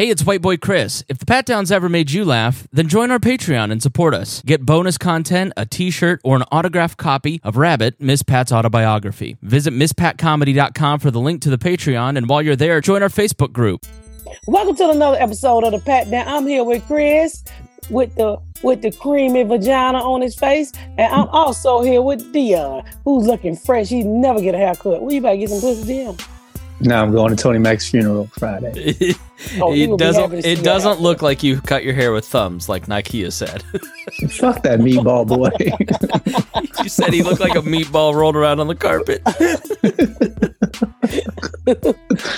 Hey, it's White Boy Chris. If the Pat Downs ever made you laugh, then join our Patreon and support us. Get bonus content, a t shirt, or an autographed copy of Rabbit, Miss Pat's autobiography. Visit MissPatComedy.com for the link to the Patreon, and while you're there, join our Facebook group. Welcome to another episode of the Pat Down. I'm here with Chris with the with the creamy vagina on his face, and I'm also here with Dion, who's looking fresh. He never get a haircut. Well, you better get some pussy, Dion. No, I'm going to Tony Mac's funeral Friday. Oh, it doesn't. happy to see It doesn't look like you cut your hair with thumbs, like Nikea said. Fuck that meatball boy. you said he looked like a meatball rolled around on the carpet.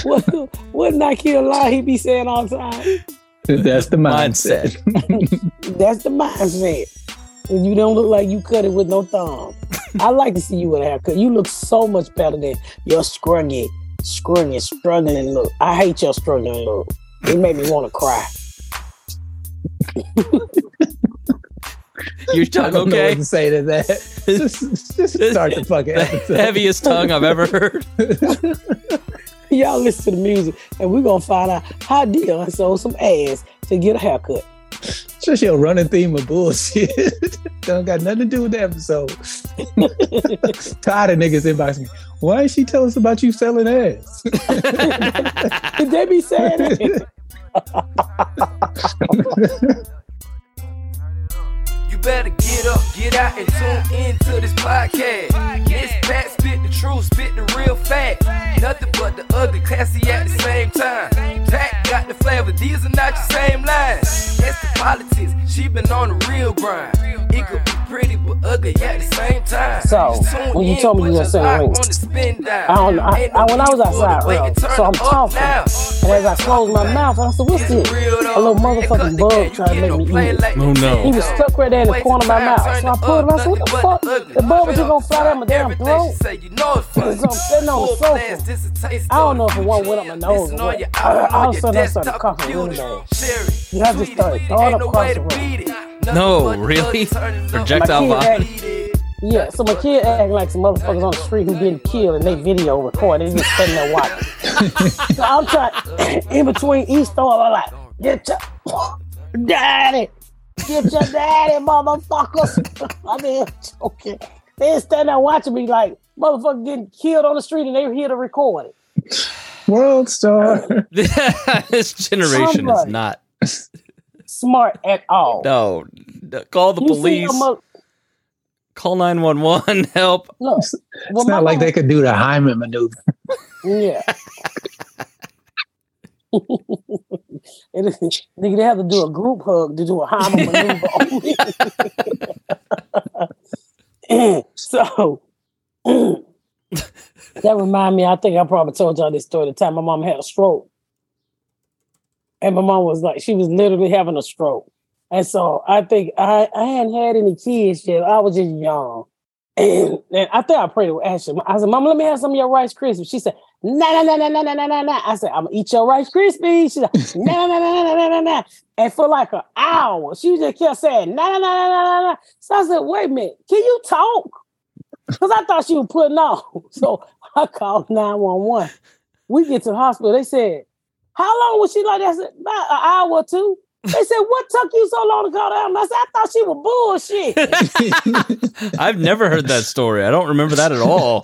What what Nike a lie he be saying all the time? That's the mindset. Mindset. That's the mindset. And you don't look like you cut it with no thumb. I like to see you with a haircut. You look so much better than your scrungy, scrungy, struggling look. I hate your struggling look. It made me want to cry. Your I tongue don't know okay? what to say to that. Just, just start the fucking The episode. heaviest tongue I've ever heard. Y'all listen to the music, and we're gonna find out how Dion sold some ass to get a haircut. Just your running theme of bullshit. don't got nothing to do with the episode. Tired of niggas inboxing me. Why is she tell us about you selling ass? Did they be saying that? You better get up, get out, and tune into this podcast. This Pat spit the truth, spit the real fact. Nothing but the ugly, classy at the same time. Pat got the flavor, these are not your same lines. That's the politics, she been on the real grind. It could be pretty but ugly at the same time. So, when you in, told me you put was your saying eye ring, on the spin down. I don't know. I, I, when I was outside, the way bro, so I'm up talking, and as I closed my mouth, I said, "What's this?" A little motherfucking bug trying to make me eat it. Oh, no. He was stuck right there in the corner of my mouth. So I pulled him. I said, "What the fuck? The bug was just gonna fly down my damn throat." So I'm So I'm sitting on the sofa. I don't know if it one went up my nose or what. I- all of a sudden I started coughing really bad. And I just started throwing up across the room. No, really? Projectile My kid vomit. Yeah, so my kid acting like some motherfuckers on the street who getting killed and they video recorded. They just sitting there watching. so I'm trying, in between each throw, I'm like, get your daddy, get your daddy, motherfuckers. I mean, okay. They stand there watching me like motherfucker getting killed on the street and they're here to record it. World star. this generation is not. Smart at all. No, call the You police. them mo- Call nine one one. Help. Look, It's well, not like mama- they could do the Hyman maneuver. Yeah. And Nigga, they have to do a group hug to do a Hammer maneuver so that remind me, I think I probably told y'all this story the time my mom had a stroke. And my mom was like, she was literally having a stroke. And so I think I, I hadn't had any kids yet. I was just young. And, and I think I prayed with Ashley. I said, Mama, let me have some of your Rice Krispies. She said, Nah, nah, nah, nah, nah, nah, nah, nah. I said, I'm gonna eat your Rice Krispies. She said, Nah, nah, nah, nah, nah, nah, nah. And for like an hour, she just kept saying, Nah, nah, nah, nah, nah, nah. So I said, Wait a minute, can you talk? Because I thought she was putting on. So I called 911. We get to the hospital. They said, How long was she like that? I said, About an hour or two. They said, what took you so long to call down? I said, I thought she was bullshit. I've never heard that story. I don't remember that at all.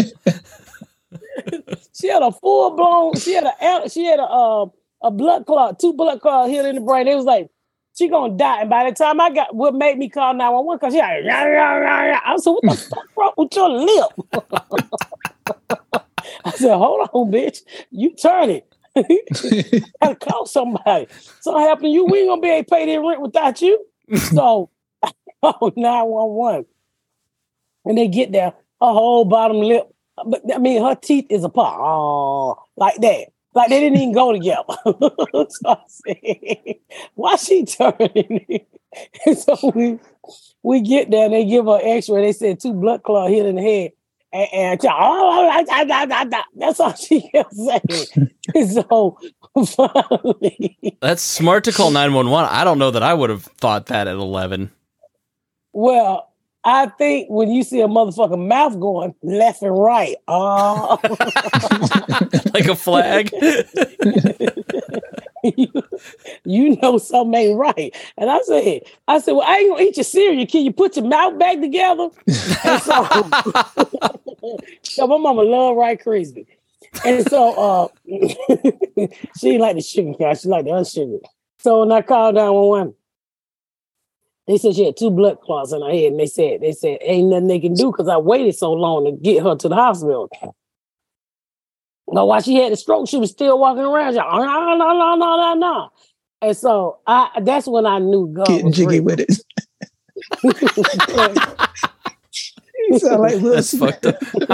She had a full blown. She had a. She had a. Uh, a blood clot, two blood clots here in the brain. It was like she gonna die. And by the time I got, what made me call nine one one? Cause she like, rah, rah, rah, rah. I said, what the fuck wrong with your lip? I said, hold on, bitch. You turn it. Gotta call somebody. Something happened to you. We ain't gonna be able to pay their rent without you. So, oh, 911. And they get there, her whole bottom lip. But I mean, her teeth is apart. Oh, like that. Like they didn't even go together. so I said, why she turning? so we we get there and they give her x-ray. They said two blood clot hit in the head. And, and oh, da, da, da, da. that's all she kept saying. So finally, That's smart to call 911. I don't know that I would have thought that at 11. well, I think when you see a motherfucking mouth going left and right, oh, like a flag. you, you know something ain't right. And I said, I said, well, I ain't gonna eat your cereal. Can you put your mouth back together? And so, so my mama love Rice Krispie. And so uh she like the sugar kind, she like the unsugared. So when I called 911, they said she had two blood clots in her head, and they said they said ain't nothing they can do because I waited so long to get her to the hospital. But while she had the stroke, she was still walking around. She, oh, no, no, no, no, no, no. And so I that's when I knew God Getting was jiggy real. with it. You sound like Will That's fucked up.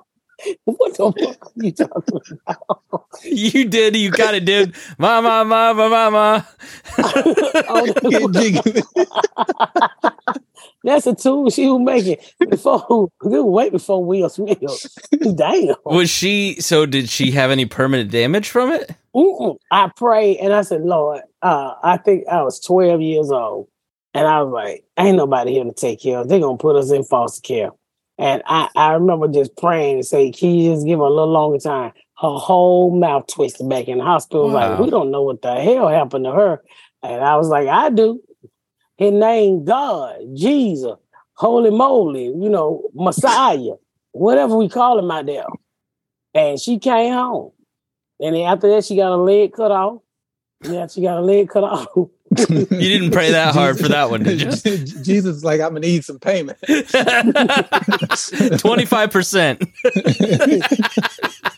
What the fuck are you talking about? You did. You got it, dude. Mama, mama, mama. Oh, Getting jiggy with it. that's a tune she was making before this was way before Will Smith. Damn. Was she? So did she have any permanent damage from it? Mm-mm. I prayed and I said, Lord, uh, I think I was 12 years old. And I was like, ain't nobody here to take care of. They're gonna put us in foster care. And I, I remember just praying and say, Can you just give her a little longer time? Her whole mouth twisted back in the hospital. was Like, we don't know what the hell happened to her. And I was like, I do. His name God, Jesus, holy moly, you know, Messiah, whatever we call him out there. And she came home. And then after that, she got a leg cut off. Yeah, she got a leg cut off. You didn't pray that hard for that one, did you? Jesus is like, I'm gonna need some payment. Twenty-five percent. Took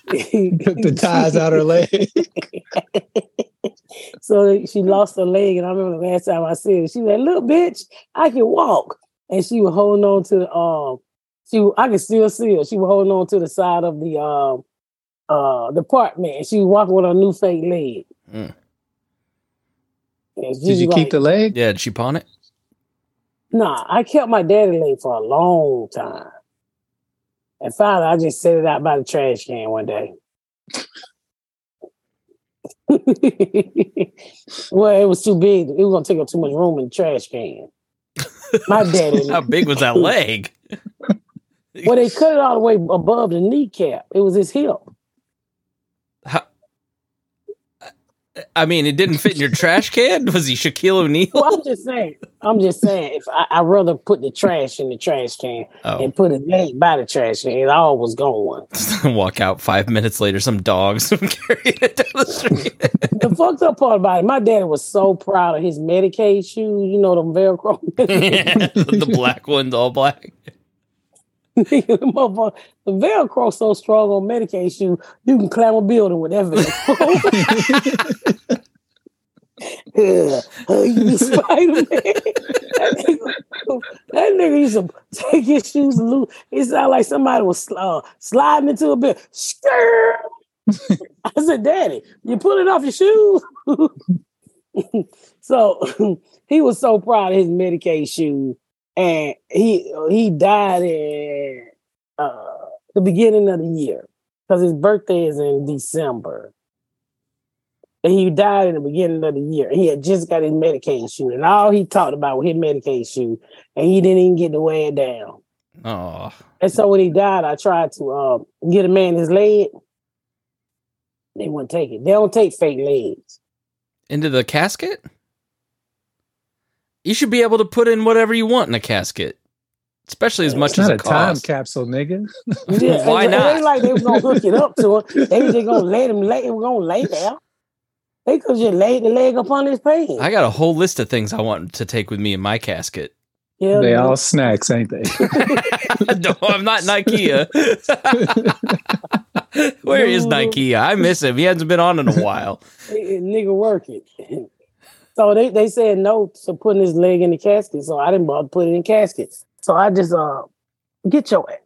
the ties out her leg. so she lost her leg, and I remember the last time I seen her, she was like, "Look, bitch, I can walk," and she was holding on to the um, she I can still see her. She was holding on to the side of the um, uh, the apartment, and she was walking with her new fake leg. Mm. And Did you was keep the leg? Yeah, did she pawn it? Nah, I kept my daddy leg for a long time. And finally, I just set it out by the trash can one day. well, it was too big. It was gonna take up too much room in the trash can. My daddy, How big was that leg? well, they cut it all the way above the kneecap. It was his hip. How- I mean, it didn't fit in your trash can. Was he Shaquille O'Neal? Well, I'm just saying. I'm just saying. If I, I'd rather put the trash in the trash can Oh, and put his leg by the trash can, it all was going. walk out five minutes later. Some dogs carrying it down the street. the fucked up part about it, my daddy was so proud of his Medicaid shoes. You know them Velcro. the black ones, all black. The Velcro so strong on Medicaid shoes, you can climb a building with that Velcro. uh, you Spider Man. That nigga, used to take his shoes loose. It sounded like somebody was uh, sliding into a. Skrrr. I said, Daddy, you pulling off your shoes? so he was so proud of his Medicaid shoes, and he he died in uh, the beginning of the year because his birthday is in December. And he died in the beginning of the year. He had just got his Medicaid shoe, and all he talked about was his Medicaid shoe, and he didn't even get to wear it down. Oh, And so when he died, I tried to um, get a man his leg. They wouldn't take it. They don't take fake legs. into the casket? You should be able to put in whatever you want in a casket, especially as much It's as it a time capsule, nigga. Yeah, Why it, It not? ain't like they was gonna hook it up to him. They was just gonna let him lay. It was gonna lay there. They could just lay the leg upon his pants. I got a whole list of things I want to take with me in my casket. yeah, They man. all snacks, ain't they? no, I'm not Nikea. Where is Nikea? I miss him. He hasn't been on in a while. Hey, nigga work it. So they, they said no to putting his leg in the casket. So I didn't bother putting it in caskets. So I just uh get your ass.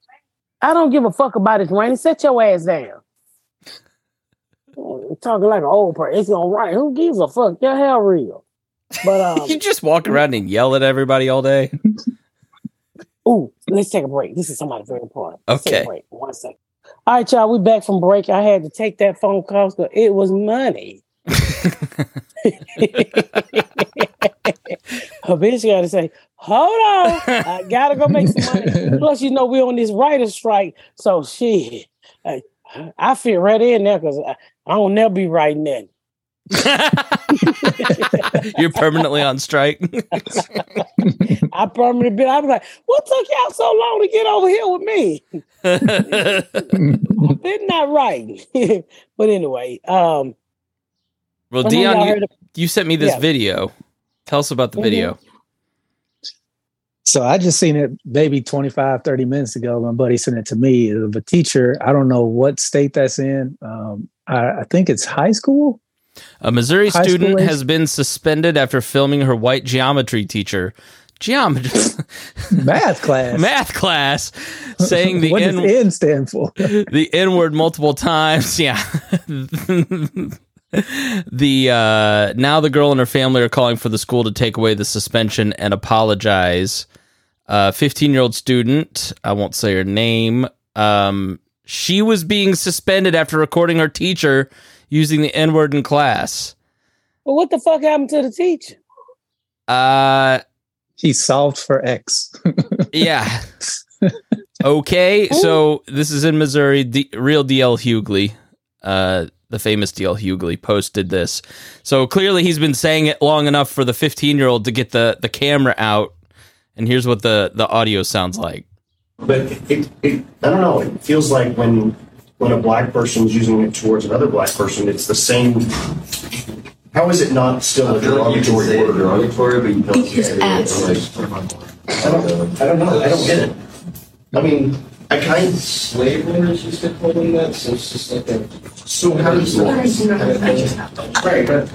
I don't give a fuck about it, Rainy. Set your ass down. Talking like an old person. It's gonna right. Who gives a fuck? Your hell real. But um you just walk around and yell at everybody all day. ooh, let's take a break. This is somebody very important. Let's Okay. break. One second. All right, y'all. We back from break. I had to take that phone call because it was money. Bitch got to say, hold on, I gotta go make some money. Plus, you know, we on this writer's strike, so shit, I, I fit right in there because I, I don't never be writing that. You're permanently on strike. I permanently been. I was like, what took y'all so long to get over here with me? Didn't I write? but anyway, um, well, I Dion, you, heard you sent me this Yeah. video. Tell us about the Mhm. video. So I just seen it maybe 25, 30 minutes ago. My buddy sent it to me of a teacher. I don't know what state that's in. Um, I, I think it's high school. A Missouri High student has been suspended after filming her white geometry teacher. Geometry Math class. math class saying the what does N N stand for? the N word multiple times. Yeah. The uh now the girl and her family are calling for the school to take away the suspension and apologize. Uh 15-year-old student, I won't say her name. Um she was being suspended after recording her teacher using the N-word in class. but what the fuck happened to the teacher? Uh He's solved for X. yeah. okay, so this is in Missouri. D- real DL Hughley, uh, the famous DL Hughley, posted this. So clearly, he's been saying it long enough for the 15 year old to get the the camera out. And here's what the the audio sounds like. But it, it, I don't know. It feels like when when a black person's using it towards another black person, it's the same. How is it not still a I feel like you can derogatory say word? derogatory, but you don't say it. I don't. I don't know. I don't get it. I mean, I kind. of Slave owners used to call them that, so it's just like a. So how does right? But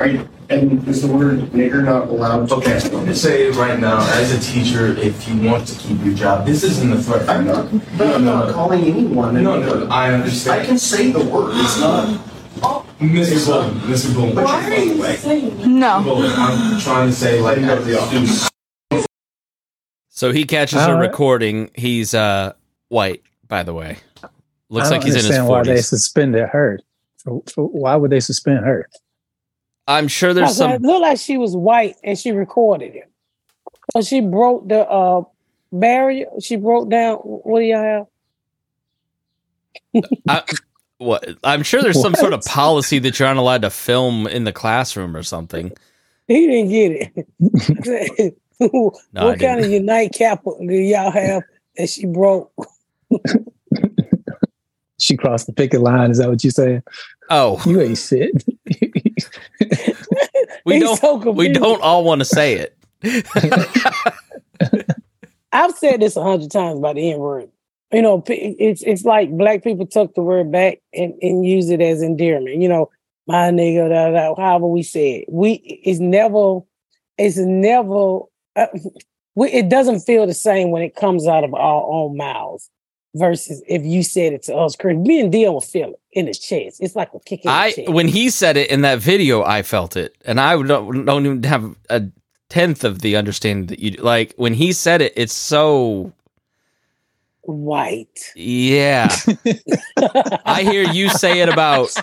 are you? And is the word nigger not allowed? Okay, I'm gonna say it right now, as a teacher, if you want to keep your job, this isn't a threat. I'm not. But I'm not calling anyone. No, no, I I understand. I can say the word. It's not. Mr. Bullen, Mr. Bullen. But you're running away. No. Bullen, I'm trying to say, like, as a student, So he catches All her recording. He's uh white, by the way. Looks I don't like he's in his understand why they 40s. suspended her. For, for, why would they suspend her? I'm sure there's Because It some. looked like she was white and she recorded it. So she broke the uh, barrier. She broke down. What do y'all have? I, what? I'm sure there's some sort of policy that you're not allowed to film in the classroom or something. He didn't get it. No, what kind of didn't. unite cap do y'all have that she broke? She crossed the picket line. Is that what you're saying? Oh, You ain't shit. we He's don't. so we don't all want to say it. I've said this a hundred times about the N word. You know, it's it's like black people took the word back and, and use it as endearment. You know, my nigga, da, da, da, however we say it. We it's never, it's never. Uh, we, it doesn't feel the same when it comes out of our own mouths versus if you said it to us. Chris, me and Dion will feel it in his chest. It's like a kick in I the chest. when he said it in that video, I felt it, and I don't, don't even have a tenth of the understanding that you do. like. When he said it, it's so white. yeah. I hear you say it about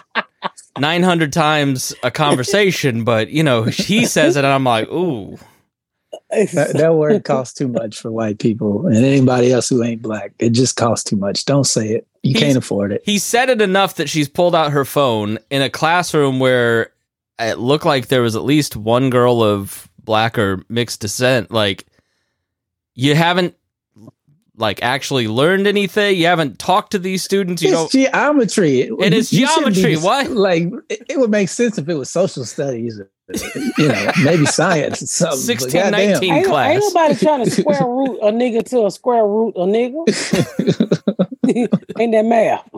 nine hundred times a conversation, but you know he says it, and I'm like, ooh. That, that word costs too much for white people and anybody else who ain't black. It just costs too much. Don't say it. You He's- can't afford it. He said it enough that she's pulled out her phone in a classroom where it looked like there was at least one girl of black or mixed descent. Like, you haven't like actually learned anything. You haven't talked to these students. You it's don't. geometry. It is You shouldn't be geometry, dis- what? Like it, it would make sense if it was social studies. or, You know, maybe science or something. 16, 19. Ain't, class. ain't nobody trying to square root a nigga to a square root a nigga. ain't that math?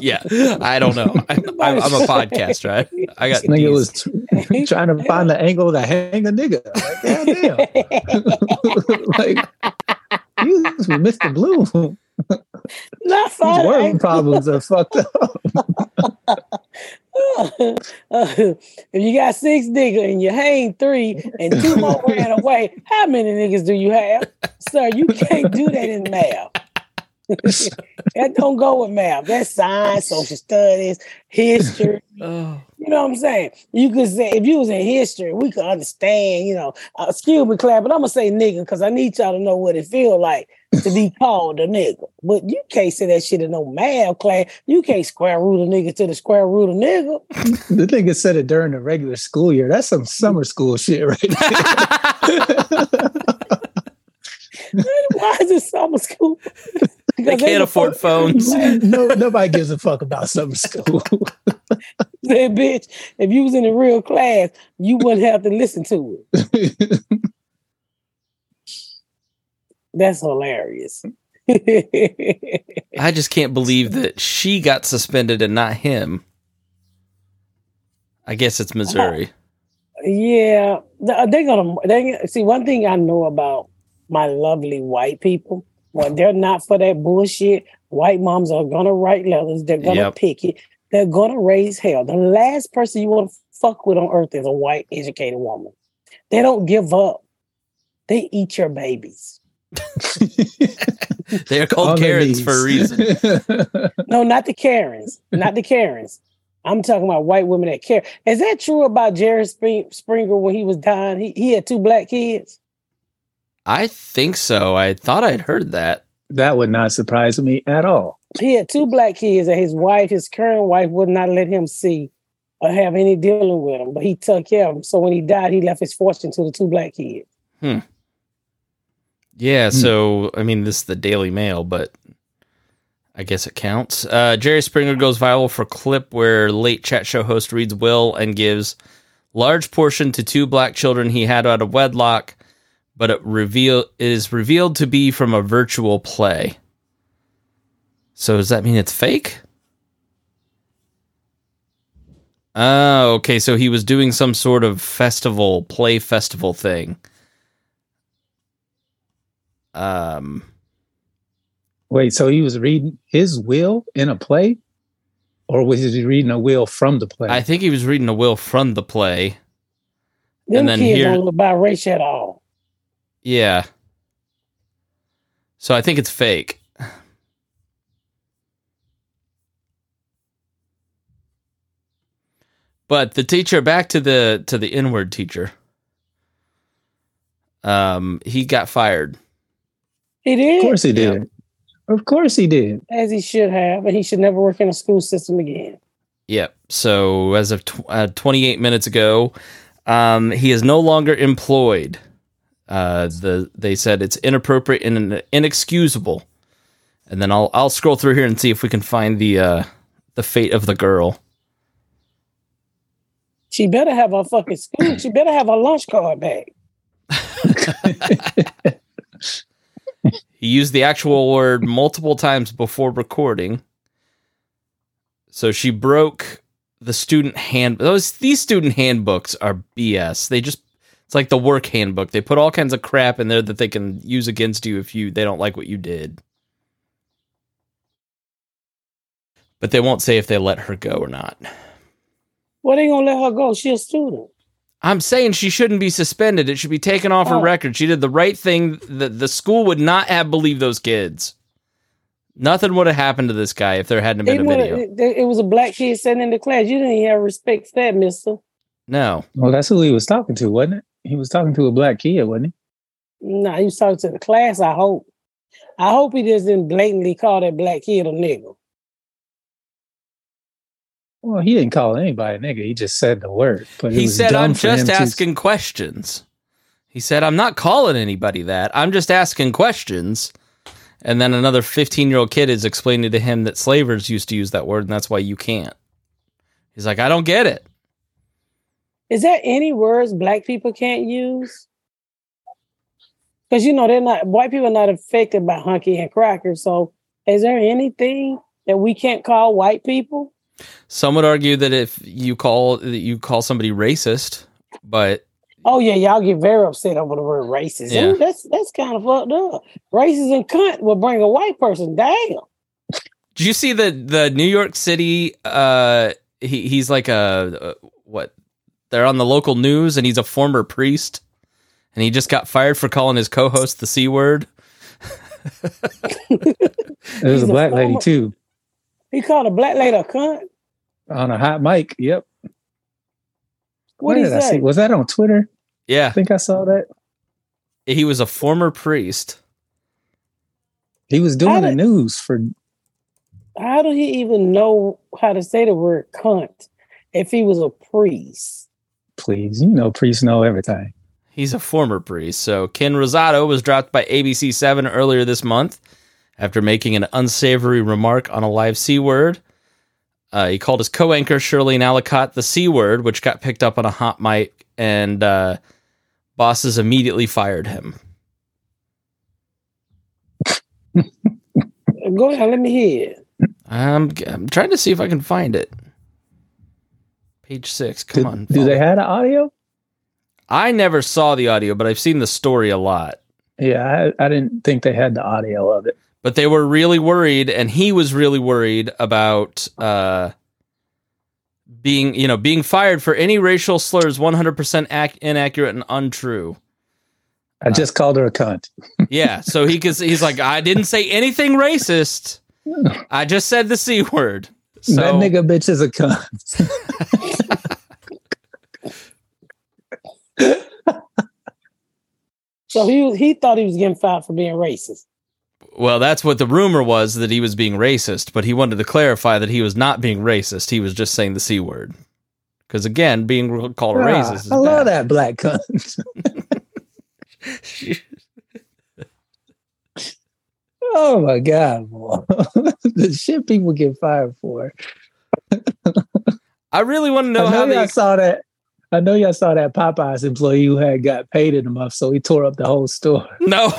Yeah, I don't know. I, I'm, I'm a podcast, right? I got This nigga these. was t- trying to find the angle to hang a nigga. Like, goddamn. like, you Mr. Blue. Not These fine. word problems are fucked up. if you got six niggas and you hang three and two more ran away, how many niggas do you have? Sir, you can't do that in math. that don't go with math. That's science, social studies, history. Oh. You know what I'm saying? You could say if you was in history, we could understand. You know, uh, excuse me, class, but I'm gonna say nigga because I need y'all to know what it feel like to be called a nigga. But you can't say that shit in no math class. You can't square root a nigga to the square root of nigga. the nigga said it during the regular school year. That's some summer school shit right. Why is it summer school? They can't the afford phones. no, nobody gives a fuck about summer school. Said, bitch, if you was in a real class, you wouldn't have to listen to it. That's hilarious. I just can't believe that she got suspended and not him. I guess it's Missouri. yeah, uh, they're gonna. They see one thing I know about my lovely white people. When they're not for that bullshit, white moms are gonna write letters. They're gonna Yep. pick it. They're gonna raise hell. The last person you want to fuck with on earth is a white educated woman. They don't give up. They eat your babies. They're called their Karens for a reason. No, not the Karens. Not the Karens. I'm talking about white women that care. Is that true about Jerry Spring- Springer when he was dying? He, he had two black kids. I think so. I thought I'd heard that. that would not surprise me at all. He had two black kids, and his wife, his current wife, would not let him see or have any dealing with him. But he took care of him. So when he died, he left his fortune to the two black kids. Hmm. Yeah, Hmm. so I mean, this is the Daily Mail, but I guess it counts. Uh, Jerry Springer goes viral for clip where late chat show host reads will and gives large portion to two black children he had out of wedlock, but it reveal it is revealed to be from a virtual play. So does that mean it's fake? Oh, okay. So he was doing some sort of festival, play festival thing. Um, Wait, so he was reading his will in a play? Or was he reading a will from the play? I think he was reading a will from the play. Them And then kids here- don't look biracial at all. Yeah. So I think it's fake. But the teacher back to the to the inward teacher. Um he got fired. He did, of course he Yeah. did. Of course he did. as he should have, and he should never work in a school system again. Yep. So as of tw- uh, 28 minutes ago, um, he is no longer employed. Uh, the they said it's inappropriate and inexcusable. And then I'll I'll scroll through here and see if we can find the uh, the fate of the girl. She better have her fucking school. She better have her lunch card back. He used the actual word multiple times before recording. So she broke the student hand. Those these student handbooks are BS. They just it's like the work handbook. They put all kinds of crap in there that they can use against you if you they don't like what you did. But they won't say if they let her go or not. Well, they gonna let her go. She a student. I'm saying she shouldn't be suspended. It should be taken off her Oh. record. She did the right thing. The the school would not have believed those kids. Nothing would have happened to this guy if there hadn't been a video. it, it- it was a black kid sitting in the class. You didn't have respect for that, Mister. No. Well, that's who he was talking to, wasn't it? He was talking to a black kid, wasn't he? Nah, he was talking to the class. I hope. I hope he just didn't blatantly call that black kid a nigga. Well, he didn't call anybody a nigga. He just said the word. But He said, I'm for him just to- asking questions. He said, I'm not calling anybody that. I'm just asking questions. And then another 15 year old kid is explaining to him that slavers used to use that word, and that's why you can't. He's like, I don't get it. Is there any words black people can't use? Because you know they're not white people are not affected by hunky and cracker. So is there anything that we can't call white people? Some would argue that if you call that you call somebody racist, but Oh yeah, y'all get very upset over the word racist. Yeah. Ooh, that's that's kind of fucked up. Racist and cunt will bring a white person down. did you see the the New York City? Uh, he he's like a uh, what? They're on the local news, and he's a former priest, and he just got fired for calling his co-host the c word. There was He's a a black lady too He called a black lady a cunt. on a hot mic. Yep. What did he I say? see? Was that on Twitter? Yeah, I think I saw that. he was a former priest. He was doing How the news for How do he even know how to say the word cunt if he was a priest? please. You know, priests know everything. He's a former priest. So Ken Rosato was dropped by ABC 7 earlier this month after making an unsavory remark on a live C word. Uh, he called his co anchor, Shirleen Allicot, the C word, which got picked up on a hot mic, and uh, bosses immediately fired him. Go ahead, let me hear it. I'm, I'm trying to see if I can find it. Page six. Come Do, on. do they have the audio? I never saw the audio, but I've seen the story a lot. Yeah, I, I didn't think they had the audio of it. But they were really worried and he was really worried about uh being you know being fired for any racial slurs 100% ac- inaccurate and untrue I just called her a cunt. yeah so he could he's like i didn't say anything racist i just said the c word so that nigga bitch is a cunt. So he was, he thought he was getting fired for being racist. Well that's what the rumor was that he was being racist but he wanted to clarify that he was not being racist he was just saying the c word because again being called a Ah, racist is I love bad. that black cunt. oh my god, the shit people get fired for. i really want to know I how know y'all they saw that. I know y'all saw that Popeyes employee who had got paid enough, so he tore up the whole store. no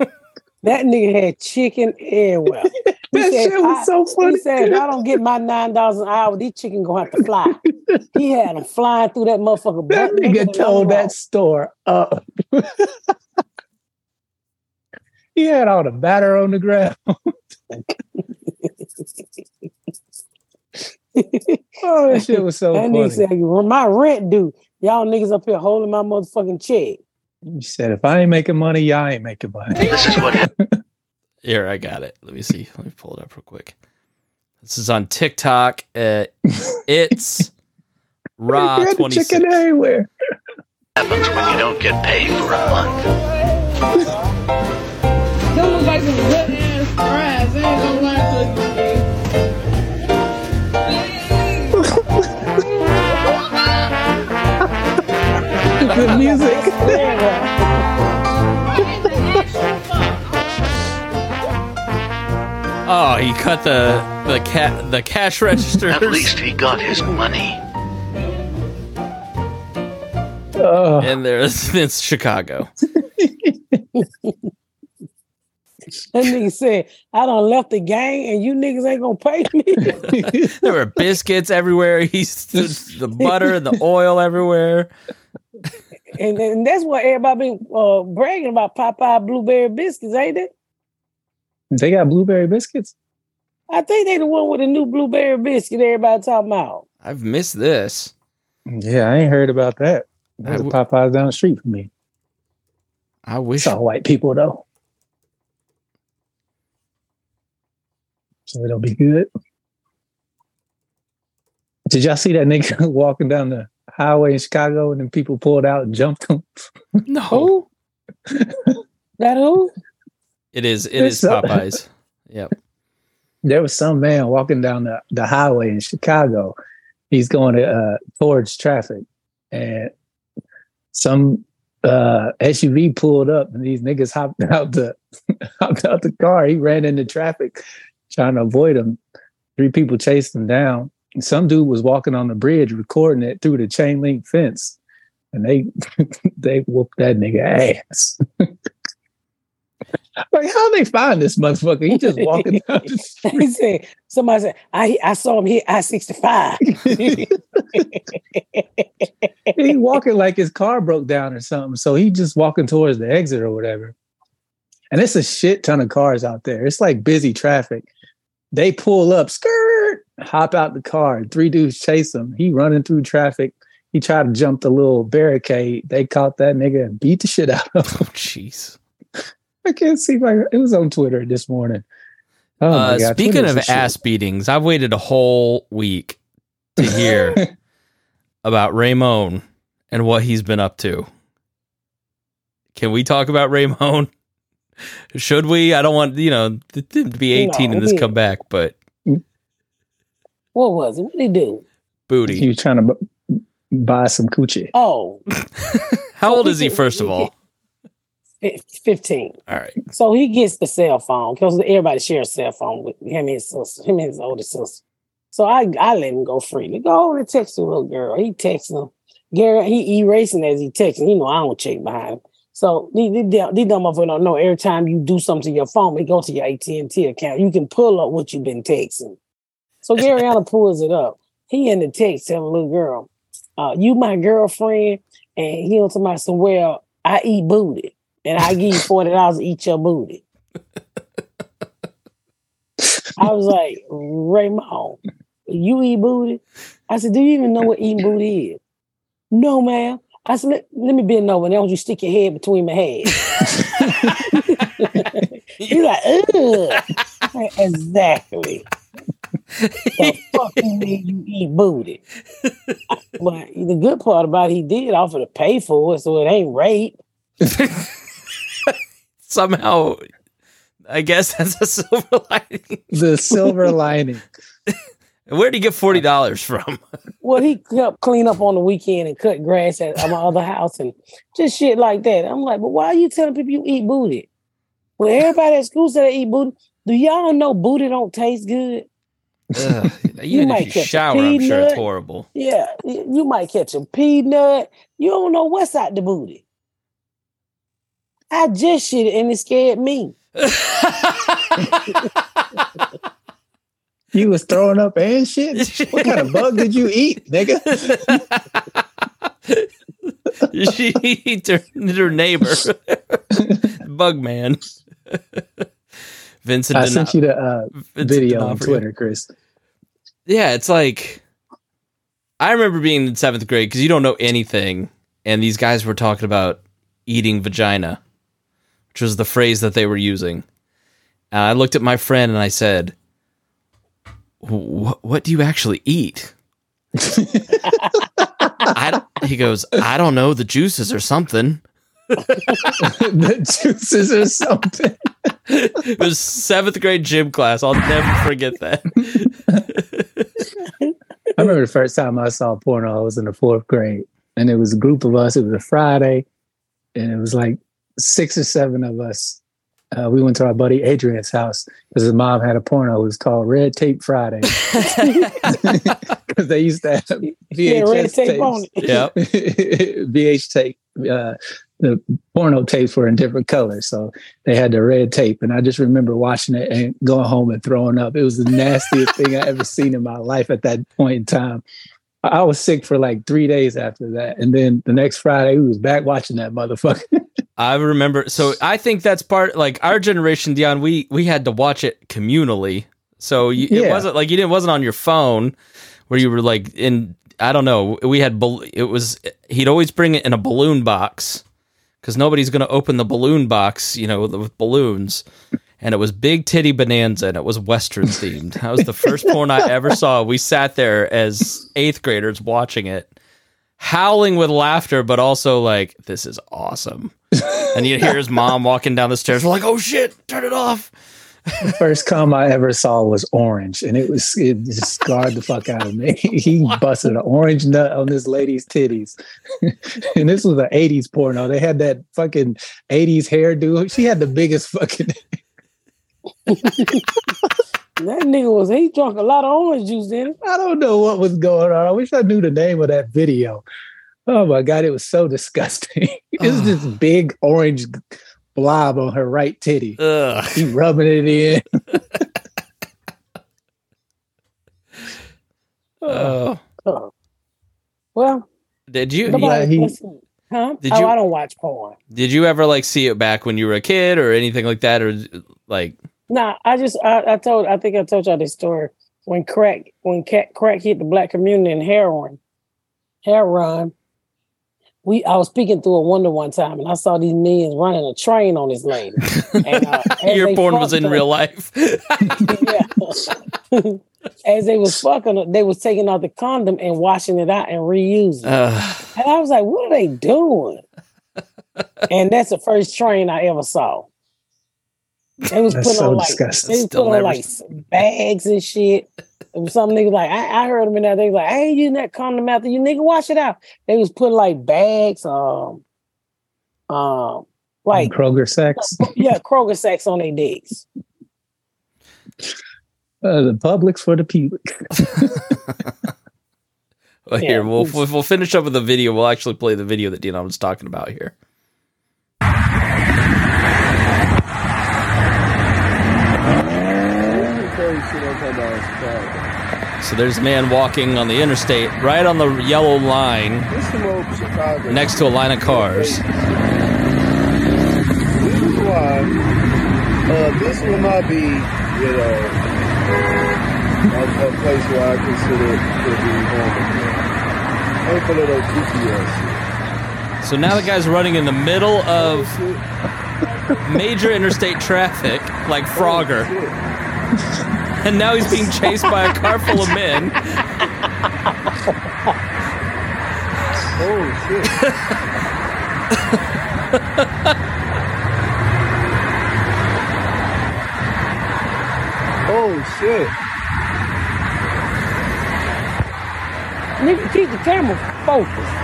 That nigga had chicken everywhere. He that said, shit was so funny. He said, if I don't get my nine dollars an hour, these chicken gonna have to fly. he had them flying through that motherfucker. that nigga and told that store up. he had all the batter on the ground. oh, that shit was so That nigga funny. said, "Well, my rent due. Y'all niggas up here holding my motherfucking check. He said, if I ain't making money, y'all ain't making money. This is what happened. Here, I got it. Let me see. Let me pull it up real quick. This is on TikTok. Uh, it's raw He had the twenty six. chicken everywhere. happens when you don't get paid for a month. That look like some good ass fries. I ain't gonna lie to you. Good music. Oh, he cut the the cat the cash register. At least he got his money. Oh, and there's it's Chicago. That nigga said, I done left the gang and you niggas ain't gonna pay me. There were biscuits everywhere. He's the, the butter and the oil everywhere. And, and that's what everybody been uh, bragging about Popeye blueberry biscuits, ain't it? they got blueberry biscuits. I think they the one with the new blueberry biscuit everybody talking about. I've missed this. Yeah, I ain't heard about that. There's I a w- Popeyes down the street from me. I wish. It's all white people though. So it'll be good. Did y'all see that nigga walking down the highway in Chicago and then people pulled out and jumped him? No, that who? it is. It is It's so- Popeyes. Yep. There was some man walking down the, the highway in Chicago. He's going to, uh, towards traffic and some uh, SUV pulled up and these niggas hopped out the hopped out the car. He ran into traffic trying to avoid him. Three people chased him down. Some dude was walking on the bridge recording it through the chain link fence. And they they whooped that nigga ass. like how they find this motherfucker? He just walking down the street. He said, somebody said, I I saw him hit I 65. he walking like his car broke down or something. So he just walking towards the exit or whatever. And it's a shit ton of cars out there. It's like busy traffic. They pull up, skirt, hop out the car. Three dudes chase him. He running through traffic. He tried to jump the little barricade. They caught that nigga and beat the shit out of him. Oh, jeez. I can't see my it was on Twitter this morning. Oh uh, God, speaking Twitter's of the shit. ass beatings, I've waited a whole week to hear about Raymond and what he's been up to. Can we talk about Raymond? Should we? I don't want you know th- to be eighteen No, in this we- comeback, but What was it? What did he do? booty. you trying to bu- buy some coochie? Oh, How so old is he? First of all, 15. all right. So he gets the cell phone because everybody shares a cell phone with him and his sister, him and his older sister. So I I let him go freely. Go on and text the little girl. He texts him. Gary, he erasing as he texting. You know, I don't check behind him. So these these dumb these dumb motherfuckers don't know. Every time you do something to your phone, it go to your AT and T account. You can pull up what you've been texting. So Garyana pulls it up. He in the text telling the little girl, uh, "You my girlfriend," and he on somebody said, "Well, I eat booty, and I give you forty dollars to eat your booty." I was like, Raymond, you eat booty? I said, Do you even know what eating booty is? No, ma'am. I said, let, let me bend over and don't you stick your head between my head. He's like, ugh. exactly. The fuck you mean you eat booty? but the good part about it, he did offer to pay for it, so it ain't rape. Somehow, I guess that's a silver lining. The silver lining. Where did he get forty dollars from? Well, he helped clean up on the weekend and cut grass at my other house and just shit like that. I'm like, but why are you telling people you eat booty? Well, everybody at school said they eat booty. Do y'all know booty don't taste good? Ugh, even might if you catch a shower, I'm sure peanut. it's horrible. Yeah, you might catch a peanut. You don't know what's out the booty. I just shit it and it scared me. You was throwing up and shit. What kind of bug did you eat, nigga? she turned her neighbor, Bug Man. Vincent. I D'Ono- sent you the uh, video on Twitter, Chris. Yeah, it's like I remember being in seventh grade because you don't know anything, and these guys were talking about eating vagina, which was the phrase that they were using. And I looked at my friend and I said, "What? What do you actually eat?" I, he goes, "I don't know, the juices or something." the juices or something. It was seventh grade gym class. I'll never forget that. I remember the first time I saw porno, I was in the fourth grade, and it was a group of us. It was a Friday, and it was like six or seven of us. Uh, we went to our buddy Adrian's house because his mom had a porno. It was called Red Tape Friday because they used to have VHS Yeah, red tape on it. Yep. VH tape. Uh, the porno tapes were in different colors, so they had the red tape. And I just remember watching it and going home and throwing up. It was the nastiest thing I ever seen in my life at that point in time. I was sick for like three days after that, and then the next Friday we was back watching that motherfucker. I remember. So I think that's part like our generation, Dion. We we had to watch it communally. So you, it wasn't like you didn't wasn't on your phone where you were like in. I don't know. We had it was he'd always bring it in a balloon box because nobody's going to open the balloon box, you know, with, balloons. And it was Big Titty Bonanza, and it was Western themed. That was the first porn I ever saw. We sat there as eighth graders watching it, howling with laughter, but also like, this is awesome. And you hear his mom walking down the stairs. We're like, oh shit, turn it off. First cum I ever saw was orange, and it was it just scarred the fuck out of me. he busted an orange nut on this lady's titties, and this was an '80s porno. They had that fucking '80s hairdo. She had the biggest fucking. That nigga was he drunk a lot of orange juice, didn't I don't know what was going on. I wish I knew the name of that video. Oh my god, it was so disgusting. it was this ah. big orange blob on her right titty. Ugh. He rubbing it in. Oh. Oh. Well, Did you nobody, he- huh? Did oh, you- I don't watch porn. did you ever like see it back when you were a kid or anything like that or like Nah, I just I, I told I think I told y'all this story when crack when cat, crack hit the black community and heroin, heroin. We I was speaking through a wonder one time, and I saw these men running a train on this lady. And, uh, Your porn was in her- real life. as they was fucking her, they was taking out the condom and washing it out and reusing. it. Ugh. And I was like, what are they doing? and that's the first train I ever saw. They was That's putting so on like disgusting. they was putting on never- like bags and shit. It was some niggas like I, I heard them in there. They was like, "Hey, you using that condom after you nigga wash it out. They was putting like bags, um, um, like Kroger sex. yeah, Kroger sacks on their dicks. Uh, the public's for the public. Well, Yeah. here we'll, we'll we'll finish up with the video. We'll actually play the video that Dion was talking about here. So there's a man walking on the interstate, right on the yellow line, next to a line of cars. This is why this will not be, you know, a, a place where I consider to be home. Ain't for little goofy. So now the guy's running in the middle of major interstate traffic, like Frogger, and now he's being chased by a car full of men. Oh shit! oh shit! Nigga, keep the camera focused.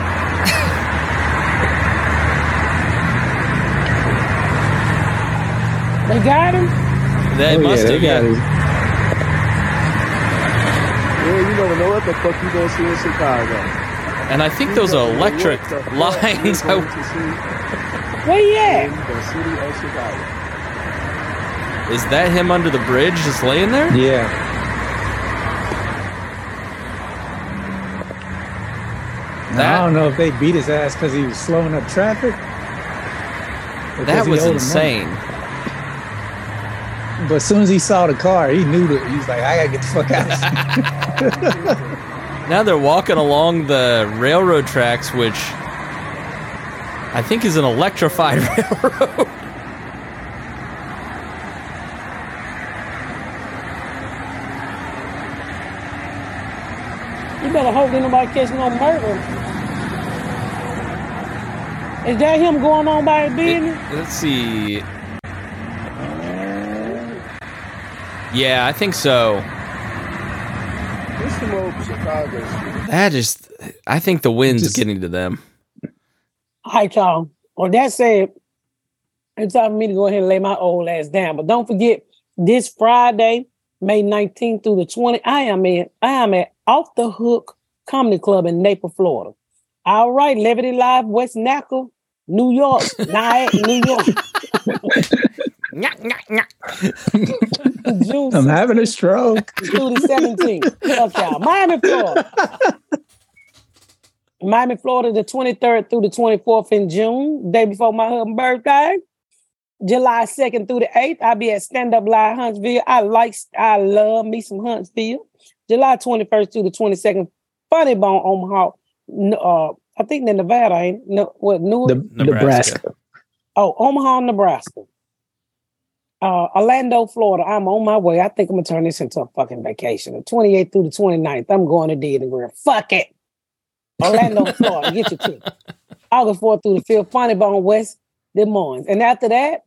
they got him. They Oh, yeah, must they have, got yeah. His- Yeah, you never know what the fuck you gonna see in Chicago. And I think those are electric What the fuck lines. you going Where he in at? the city of Chicago. Is that him under the bridge just laying there? Yeah. That- I don't know if they beat his ass because he was slowing up traffic. That was insane. But as soon as he saw the car, he knew that he was like, I gotta get the fuck out of here. Now they're walking along the railroad tracks, which I think is an electrified railroad. You better hope that nobody catch no murder. Is that him going on by his business? Let's see. Yeah, I think so. This Chicago shit. That just, I think the wind's Just- getting to them. All right, y'all. Well, that said, it's time for me to go ahead and lay my old ass down. But don't forget, this Friday, May 19th through the 20th, I am in, I am at Off the Hook Comedy Club in Naples, Florida. All right, Levity Live, West Nackle, New York, Nyack, New York. June I'm having a stroke. through the 17th. Fuck y'all. Miami, Florida. Miami, Florida, the 23rd through the 24th in June, day before my husband's birthday. July 2nd through the 8th, I'll be at Stand Up Live Huntsville. I like, I love me some Huntsville. July 21st through the 22nd, Funny Bone, Omaha. Uh, I think the Nevada ain't no, what Newark? The, Nebraska. Nebraska. Oh, Omaha, Nebraska. Uh, Orlando, Florida. I'm on my way. I think I'm gonna turn this into a fucking vacation. The 28th through the 29th. I'm going to Disney World. Fuck it. Orlando, Florida. Get your ticket. August 4th through the 5th. Funny Bone West Des Moines. And after that,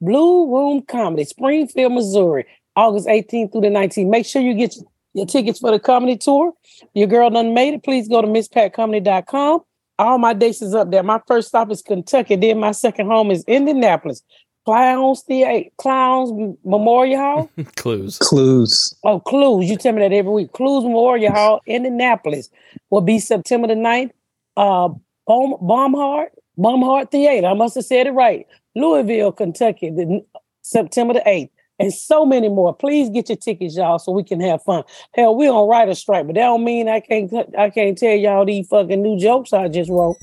Blue Room Comedy, Springfield, Missouri. August 18th through the 19th. Make sure you get your, your tickets for the comedy tour. Your girl done made it. Please go to misspatcomedy.com. All my dates is up there. My first stop is Kentucky. Then my second home is Indianapolis. Clowns Theater, Clowns Memorial Hall. Clowes. Clowes. Oh, Clowes. You tell me that every week. Clowes Memorial Hall, in Indianapolis will be September the 9th. Uh, Bomb, Bomhard, Bomhard Theater. I must have said it right. Louisville, Kentucky, the, September the 8th. And so many more. Please get your tickets, y'all, so we can have fun. Hell, we don't on writer strike, but that don't mean I can't I can't tell y'all these fucking new jokes I just wrote.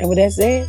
And with that said,